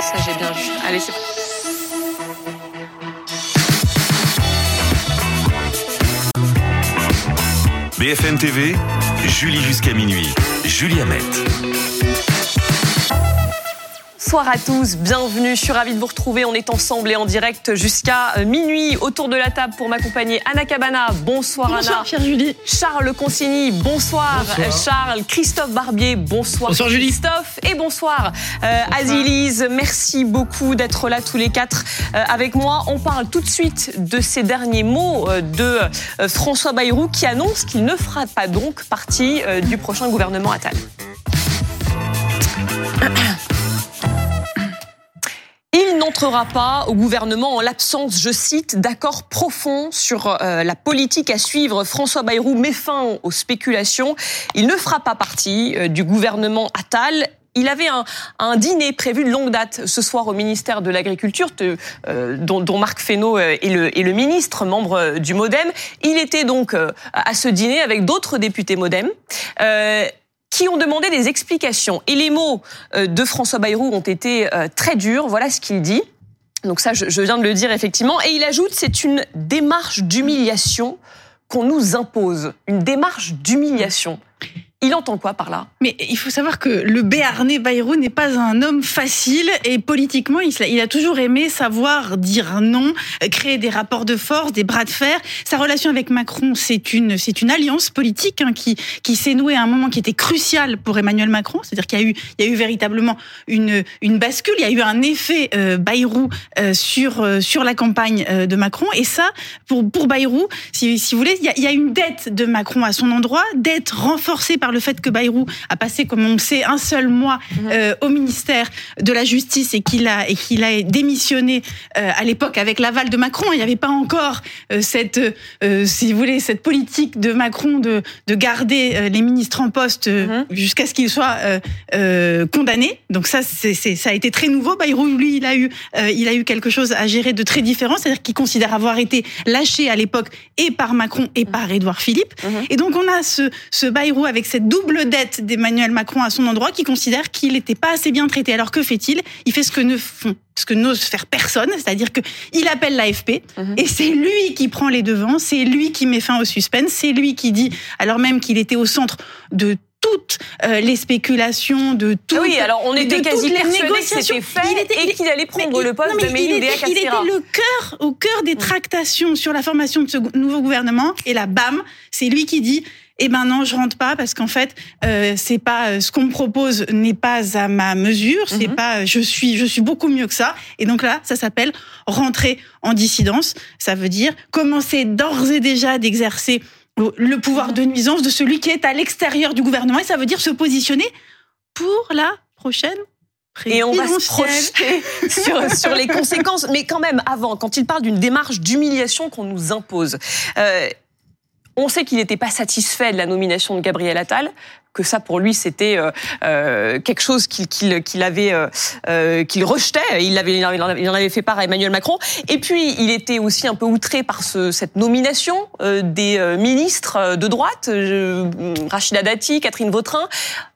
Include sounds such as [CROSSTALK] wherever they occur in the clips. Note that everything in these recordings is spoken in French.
Ça, j'ai bien vu. Allez, c'est BFM TV, Julie jusqu'à minuit. Julie Hamet. Bonsoir à tous, bienvenue. Je suis ravie de vous retrouver. On est ensemble et en direct jusqu'à euh, minuit autour de la table pour m'accompagner. Anna Cabana, bonsoir, bonsoir Anna. Julie. Charles Consigny, bonsoir. bonsoir. Charles, Christophe Barbier, bonsoir. Bonsoir Julie. Christophe et bonsoir. Euh, Azilise, merci beaucoup d'être là tous les quatre euh, avec moi. On parle tout de suite de ces derniers mots euh, de euh, François Bayrou qui annonce qu'il ne fera pas donc partie euh, du prochain gouvernement Attal. N'entrera pas au gouvernement en l'absence, je cite, d'accord profond sur euh, la politique à suivre. François Bayrou met fin aux spéculations. Il ne fera pas partie euh, du gouvernement Attal. Il avait un, un, dîner prévu de longue date ce soir au ministère de l'Agriculture, euh, dont, dont, Marc Fesneau est le, est le, ministre, membre du MoDem. Il était donc euh, à ce dîner avec d'autres députés MoDem. Euh, qui ont demandé des explications. Et les mots euh, de François Bayrou ont été euh, très durs. Voilà ce qu'il dit. Donc ça, je, je, viens de le dire effectivement. Et il ajoute, c'est une démarche d'humiliation qu'on nous impose. Une démarche d'humiliation. Il entend quoi par là? Mais il faut savoir que le Béarnais Bayrou n'est pas un homme facile et politiquement, il a toujours aimé savoir dire non, créer des rapports de force, des bras de fer. Sa relation avec Macron, c'est une alliance politique hein, qui s'est nouée à un moment qui était crucial pour Emmanuel Macron. C'est-à-dire qu'il y a eu véritablement une bascule, il y a eu un effet euh, Bayrou euh, sur euh, sur la campagne de Macron et ça pour Bayrou, si si vous voulez, il y a, il y a une dette de Macron à son endroit, dette renforcée par le fait que Bayrou a passé, comme on le sait, un seul mois euh, au ministère de la Justice et qu'il a et qu'il a démissionné euh, à l'époque avec l'aval de Macron. Il n'y avait pas encore euh, cette, si vous voulez, cette politique de Macron de de garder les ministres en poste -hmm. jusqu'à ce qu'ils soient condamnés. Donc ça, c'est ça a été très nouveau. Bayrou, lui, il a eu il a eu quelque chose à gérer de très différent, c'est-à-dire qu'il considère avoir été lâché à l'époque et par Macron et par Édouard Philippe. Et donc on a ce ce Bayrou avec cette double dette d'Emmanuel Macron à son endroit qui considère qu'il n'était pas assez bien traité. Alors que fait-il? Il fait ce que ne font ce que n'ose faire personne, c'est-à-dire que il appelle l'AFP mm -hmm. et c'est lui qui prend les devants, c'est lui qui met fin au suspense, c'est lui qui dit, alors même qu'il était au centre de toutes euh, les spéculations de tout. Ah oui, alors on était quasi persuadé que c'était fait il était, et qu'il allait prendre le poste non, de il, était, il était le cœur, au cœur des tractations sur la formation de ce nouveau gouvernement. Et là, bam, c'est lui qui dit eh ben non, je rentre pas parce qu'en fait, euh, c'est pas ce qu'on me propose n'est pas à ma mesure. C'est mm -hmm. pas, je suis, je suis beaucoup mieux que ça. Et donc là, ça s'appelle rentrer en dissidence. Ça veut dire commencer d'ores et déjà d'exercer le pouvoir de nuisance de celui qui est à l'extérieur du gouvernement. Et ça veut dire se positionner pour la prochaine et on va se projeter [LAUGHS] sur, sur, les conséquences. Mais quand même, avant, quand il parle d'une démarche d'humiliation qu'on nous impose, euh, on sait qu'il n'était pas satisfait de la nomination de Gabriel Attal, que ça pour lui c'était euh, euh, quelque chose qu'il qu qu avait euh, qu'il rejetait. Il avait il en avait fait part à Emmanuel Macron. Et puis il était aussi un peu outré par ce, cette nomination des ministres de droite, Rachida Dati, Catherine Vautrin.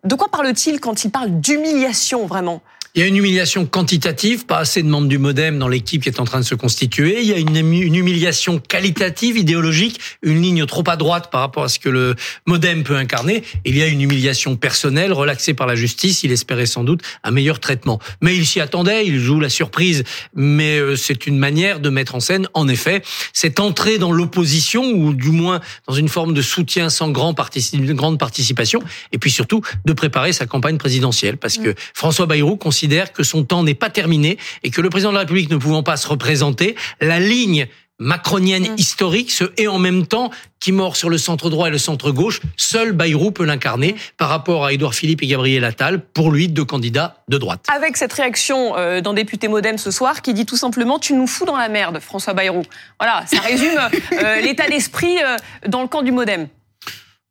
De quoi parle-t-il quand il parle d'humiliation vraiment? Il y a une humiliation quantitative, pas assez de membres du MoDem dans l'équipe qui est en train de se constituer. Il y a une, une, humiliation qualitative, idéologique, une ligne trop à droite par rapport à ce que le MoDem peut incarner. Il y a une humiliation personnelle, relaxée par la justice. Il espérait sans doute un meilleur traitement. Mais il s'y attendait, il joue la surprise. Mais c'est une manière de mettre en scène, en effet, cette entrée dans l'opposition, ou du moins dans une forme de soutien sans grand grande participation. Et puis surtout, de préparer sa campagne présidentielle. Parce que François Bayrou considère que son temps n'est pas terminé et que le président de la République ne pouvant pas se représenter, la ligne macronienne mmh. historique ce et en même temps qui mord sur le centre droit et le centre gauche, seul Bayrou peut l'incarner par rapport à Édouard Philippe et Gabriel Attal, pour lui deux candidats de droite. Avec cette réaction euh, d'un député modem ce soir qui dit tout simplement tu nous fous dans la merde François Bayrou. Voilà, ça résume [LAUGHS] euh, l'état d'esprit euh, dans le camp du modem.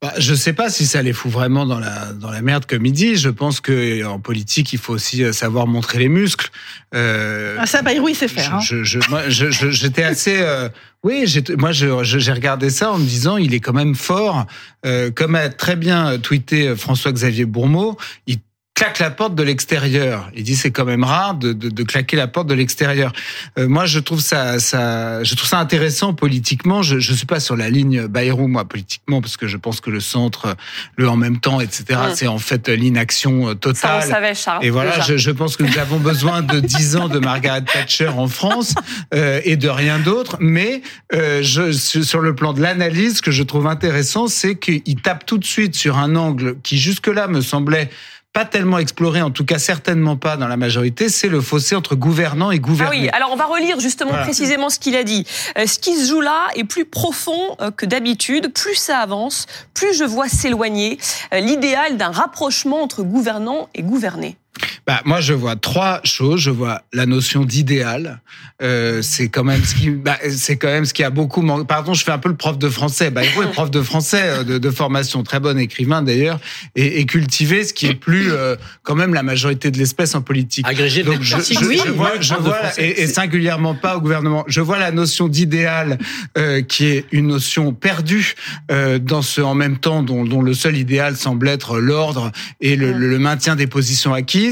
Bah, je sais pas si ça les fout vraiment dans la dans la merde comme il dit. Je pense que en politique, il faut aussi savoir montrer les muscles. Euh, ah, ça, Bayrou, il sait faire. Je, je, moi, j'étais assez. Euh, oui, moi, j'ai regardé ça en me disant, il est quand même fort. Euh, comme a très bien tweeté François-Xavier Bourmeau, il claque la porte de l'extérieur. Il dit c'est quand même rare de, de, de claquer la porte de l'extérieur. Euh, moi, je trouve ça, ça, je trouve ça intéressant politiquement. Je, je suis pas sur la ligne Bayrou, moi, politiquement, parce que je pense que le centre, le en même temps, etc., Mm. c'est en fait l'inaction euh, Ça, on totale. savait, Charles. Et voilà, je, je pense que nous avons besoin de 10 ans de Margaret Thatcher en France euh, et de rien d'autre. Mais euh, je, sur sur le plan de l'analyse, ce que je trouve intéressant, c'est qu'il tape tout de suite sur un angle qui jusque-là me semblait pas tellement exploré, en tout cas certainement pas dans la majorité, c'est le fossé entre gouvernants et Ah gouvernés. oui, alors on va relire justement Voilà. précisément ce qu'il a dit. Euh, ce qui se joue là est plus profond euh, que d'habitude. Plus ça avance, plus je vois s'éloigner euh, l'idéal d'un rapprochement entre gouvernants et gouvernés. Bah, moi, je vois trois choses. Je vois la notion d'idéal. Euh, c'est quand même ce qui, bah, c'est quand même ce qui a beaucoup manqué. Pardon, je fais un peu le prof de français. Bah, est prof de français euh, de, de formation, très bon écrivain d'ailleurs, et, et cultivé, ce qui est plus euh, quand même la majorité de l'espèce en politique. Agrégé de Donc je, je, oui, je vois, je vois et, et singulièrement pas au gouvernement. Je vois la notion d'idéal euh, qui est une notion perdue euh, dans ce en même temps dont, dont le seul idéal semble être l'ordre et le, le- le maintien des positions acquises.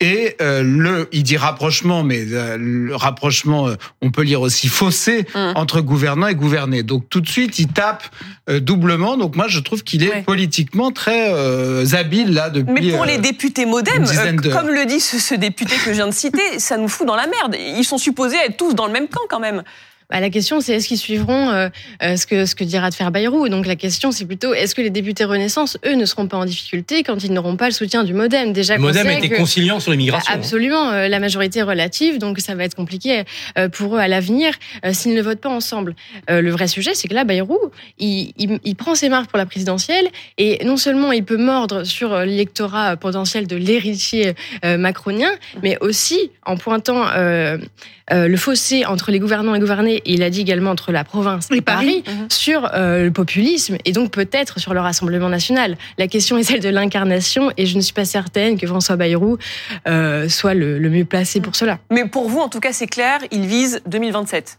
Et euh, le, il dit rapprochement, mais euh, le rapprochement, euh, on peut lire aussi fossé Mm. entre gouvernants et gouvernés. Donc tout de suite, il tape doublement. Donc moi, je trouve qu'il est Ouais. politiquement très habile là depuis. Mais pour les députés modem, comme le dit ce, ce député que je viens de citer, ça nous fout dans la merde. Ils sont supposés être tous dans le même camp quand même. Bah, la question, c'est est-ce qu'ils suivront euh, euh, ce que ce que dira de faire Bayrou Donc la question, c'est plutôt est-ce que les députés Renaissance, eux, ne seront pas en difficulté quand ils n'auront pas le soutien du MoDem? Déjà, Le modem été que- conciliant sur l'immigration. hein. Absolument, euh, la majorité est relative, donc ça va être compliqué euh, pour eux à l'avenir euh, s'ils ne votent pas ensemble. Euh, Le vrai sujet, c'est que là, Bayrou, il, il, il prend ses marques pour la présidentielle et non seulement il peut mordre sur l'électorat potentiel de l'héritier euh, macronien, mais aussi en pointant euh, le fossé entre les gouvernants et gouvernés, et il a dit également entre la province et, Et Paris. Paris, sur euh, le populisme et donc peut-être sur le Rassemblement national. La question est celle de l'incarnation et je ne suis pas certaine que François Bayrou euh, soit le, le mieux placé pour cela. Mais pour vous, en tout cas, c'est clair, il vise 2027.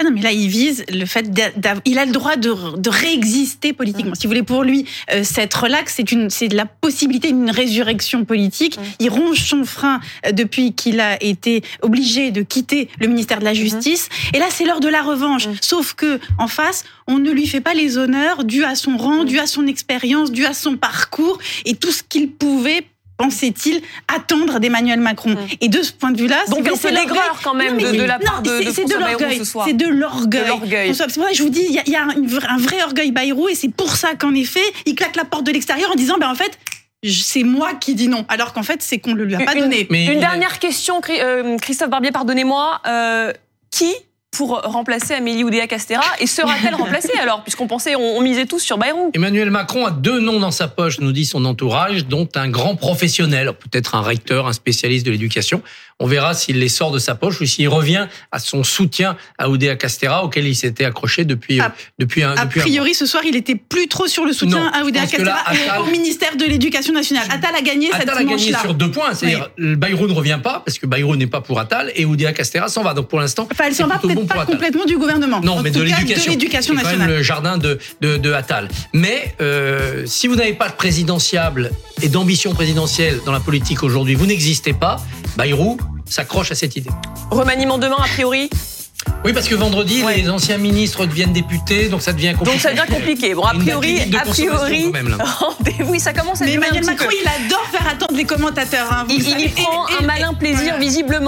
Ah non, mais là, il vise le fait il a le droit de, de réexister politiquement. Si vous voulez, pour lui, euh, cette relax, c'est une, c'est de la possibilité d'une résurrection politique. Mm. Il ronge son frein euh, depuis qu'il a été obligé de quitter le ministère de la Justice. Et là, c'est l'heure de la revanche. Mm. Sauf que, en face, on ne lui fait pas les honneurs dus à son rang, Mm. dus à son expérience, dus à son parcours et tout ce qu'il pouvait pensait-il attendre d'Emmanuel Macron. Et de ce point de vue-là, Donc c'est- d'aigreur quand même Non, mais de, de oui. la part Non, de, c'est- de c'est l'orgueil. C'est de l'orgueil. De l'orgueil. François, C'est pour ça que je vous dis, il y a, y un vrai orgueil Bayrou et c'est pour ça qu'en effet, il claque la porte de l'extérieur en disant, ben en fait, c'est moi qui dis non. Alors qu'en fait, c'est qu'on le lui a pas Une- donné. Mais Une dernière question, euh, Christophe Barbier, pardonnez-moi. Euh, qui pour remplacer Amélie Oudéa-Castera et sera-t-elle remplacée alors Puisqu'on pensait, on misait tous sur Bayrou. Emmanuel Macron a deux noms dans sa poche, nous dit son entourage, dont un grand professionnel, peut-être un recteur, un spécialiste de l'éducation. On verra s'il les sort de sa poche ou s'il revient à son soutien à Oudéa Castera, auquel il s'était accroché depuis, A- euh, depuis un A depuis un priori, ce soir, il était plus trop sur le soutien Non, à Oudéa là, Castera et Attal- au ministère de l'Éducation nationale. Attal a gagné mois. cette Attal a gagné manche-là. sur deux points, c'est-à-dire Bayrou ne revient pas, parce que Bayrou n'est pas pour Attal, et Oudéa Castera s'en va. Donc pour l'instant, Enfin, elle s'en va peut-être bon pas Attal. complètement du gouvernement. Non, En mais tout de l'éducation. C'est quand même nationale. le jardin de, de, de Attal. Mais euh, si vous n'avez pas de présidentiable et d'ambition présidentielle dans la politique aujourd'hui, vous n'existez pas, Bayrou s'accroche à cette idée. Remaniement demain, a priori. Oui, parce que vendredi, Ouais. les anciens ministres deviennent députés, donc ça devient compliqué. Donc ça devient compliqué. Bon, a priori, a priori. [LAUGHS] Oui, ça commence à Mais Emmanuel Macron, peu. il adore faire attendre les commentateurs. hein, vous Il, y prend Et- un et- malin plaisir, voilà. visiblement.